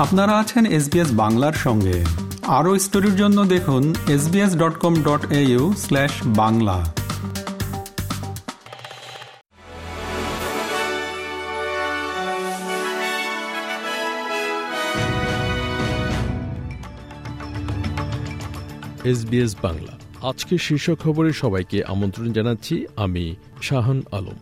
আপনারা আছেন এসবিএস বাংলার সঙ্গে। আরও স্টোরির জন্য দেখুন SBS dot com dot au slash Bangla. SBS Bangla. আজকে শীর্ষ খবরে সবাইকে আমন্ত্রণ জানাচ্ছি আমি শাহান আলম।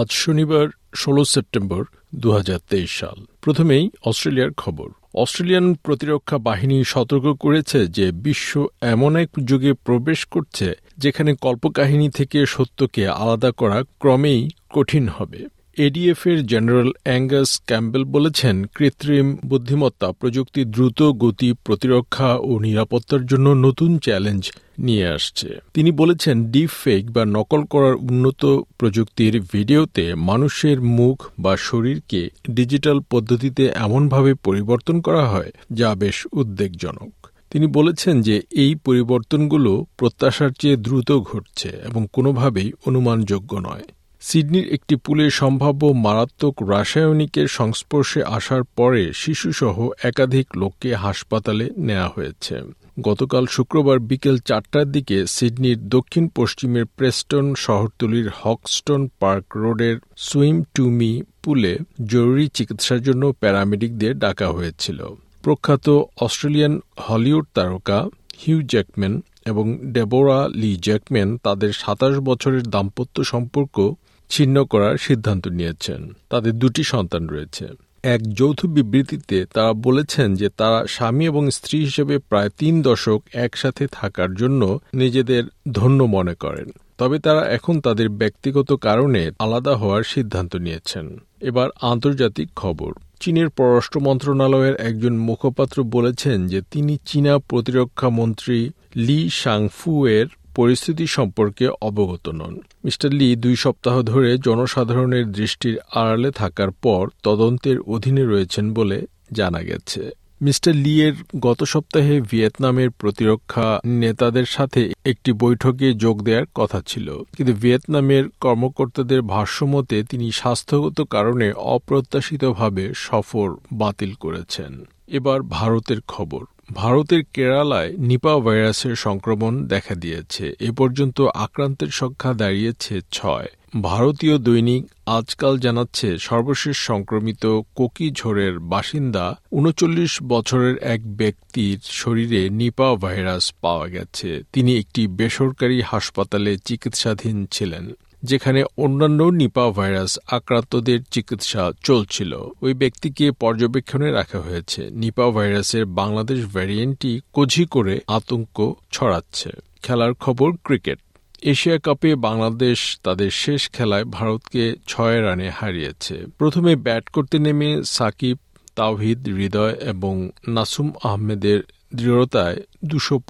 আজ শনিবার, ষোলো সেপ্টেম্বর দু হাজার তেইশ সাল। প্রথমেই অস্ট্রেলিয়ার খবর। অস্ট্রেলিয়ান প্রতিরক্ষা বাহিনী সতর্ক করেছে যে বিশ্ব এমন এক যুগে প্রবেশ করছে যেখানে কল্পকাহিনী থেকে সত্যকে আলাদা করা ক্রমেই কঠিন হবে। এডিএফ এর জেনারেল অ্যাঙ্গাস ক্যাম্বেল বলেছেন, কৃত্রিম বুদ্ধিমত্তা প্রযুক্তি দ্রুত গতি প্রতিরক্ষা ও নিরাপত্তার জন্য নতুন চ্যালেঞ্জ নিয়ে আসছে। তিনি বলেছেন ডিপ ফেক বা নকল করার উন্নত প্রযুক্তির ভিডিওতে মানুষের মুখ বা শরীরকে ডিজিটাল পদ্ধতিতে এমনভাবে পরিবর্তন করা হয়, যা বেশ উদ্বেগজনক। তিনি বলেছেন যে, এই পরিবর্তনগুলো প্রত্যাশার চেয়ে দ্রুত ঘটছে এবং কোনোভাবেই অনুমানযোগ্য নয়। সিডনির একটি পুলে সম্ভাব্য মারাত্মক রাসায়নিকের সংস্পর্শে আসার পরে শিশুসহ একাধিক লোককে হাসপাতালে নেওয়া হয়েছে। গতকাল শুক্রবার বিকেল চারটার দিকে সিডনির দক্ষিণ পশ্চিমের প্রেস্টন শহরতলির হকস্টন পার্ক রোডের সুইম টুমি পুলে জরুরি চিকিৎসার জন্য প্যারামেডিকদের ডাকা হয়েছিল। প্রখ্যাত অস্ট্রেলিয়ান হলিউড তারকা হিউ জ্যাকম্যান এবং ডেবোরা লি জ্যাকম্যান তাদের সাতাশ বছরের দাম্পত্য সম্পর্ক ছিন্ন করার সিদ্ধান্ত নিয়েছেন। তাদের দুটি সন্তান রয়েছে। এক যৌথ বিবৃতিতে তারা বলেছেন যে তারা স্বামী এবং স্ত্রী হিসেবে প্রায় তিন দশক একসাথে থাকার জন্য নিজেদের ধন্য মনে করেন। তবে তারা এখন তাদের ব্যক্তিগত কারণে আলাদা হওয়ার সিদ্ধান্ত নিয়েছেন। এবার আন্তর্জাতিক খবর। চীনের পররাষ্ট্র মন্ত্রণালয়ের একজন মুখপাত্র বলেছেন যে তিনি চীনা প্রতিরক্ষা মন্ত্রী লি সাংফু এর পরিস্থিতি সম্পর্কে অবগত নন। মিস্টার লি দুই সপ্তাহ ধরে জনসাধারণের দৃষ্টির আড়ালে থাকার পর তদন্তের অধীনে রয়েছেন বলে জানা গেছে। মিস্টার লি এর গত সপ্তাহে ভিয়েতনামের প্রতিরক্ষা নেতাদের সাথে একটি বৈঠকে যোগ দেওয়ার কথা ছিল। কিন্তু ভিয়েতনামের কর্মকর্তাদের ভাষ্যমতে তিনি স্বাস্থ্যগত কারণে অপ্রত্যাশিতভাবে সফর বাতিল করেছেন। এবার ভারতের খবর। ভারতের কেরালায় নিপা ভাইরাসের সংক্রমণ দেখা দিয়েছে। এ পর্যন্ত আক্রান্তের সংখ্যা দাঁড়িয়েছে ছয়। ভারতীয় দৈনিক আজকাল জানাচ্ছে, সর্বশেষ সংক্রমিত কোকিঝোড়ের বাসিন্দা উনচল্লিশ বছরের এক ব্যক্তির শরীরে নিপা ভাইরাস পাওয়া গেছে। তিনি একটি বেসরকারি হাসপাতালে চিকিৎসাধীন ছিলেন। যেখানে অন্যান্য নিপা ভাইরাস আক্রান্তদের চিকিৎসা চলছিল। ওই ব্যক্তিকে পর্যবেক্ষণে রাখা হয়েছে। নিপা ভাইরাসের বাংলাদেশ ভ্যারিয়েন্টটি কোঝি করে আতঙ্ক ছড়াচ্ছে। খেলার খবর, ক্রিকেট। এশিয়া কাপে বাংলাদেশ তাদের শেষ খেলায় ভারতকে ছয় রানে হারিয়েছে। প্রথমে ব্যাট করতে নেমে সাকিব, তাওহিদ, হৃদয় এবং নাসুম আহমেদের দৃঢ়তায় দুশো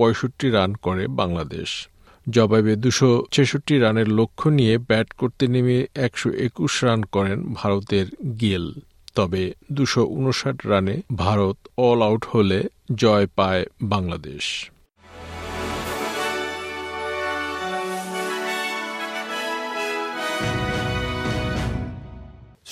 রান করে বাংলাদেশ। জবাবে দুশো ছেষট্টি রানের লক্ষ্য নিয়ে ব্যাট করতে নেমে একশো একুশ রান করেন ভারতের গিল। তবে দুশো উনষাট রানে ভারত অল আউট হলে জয় পায় বাংলাদেশ।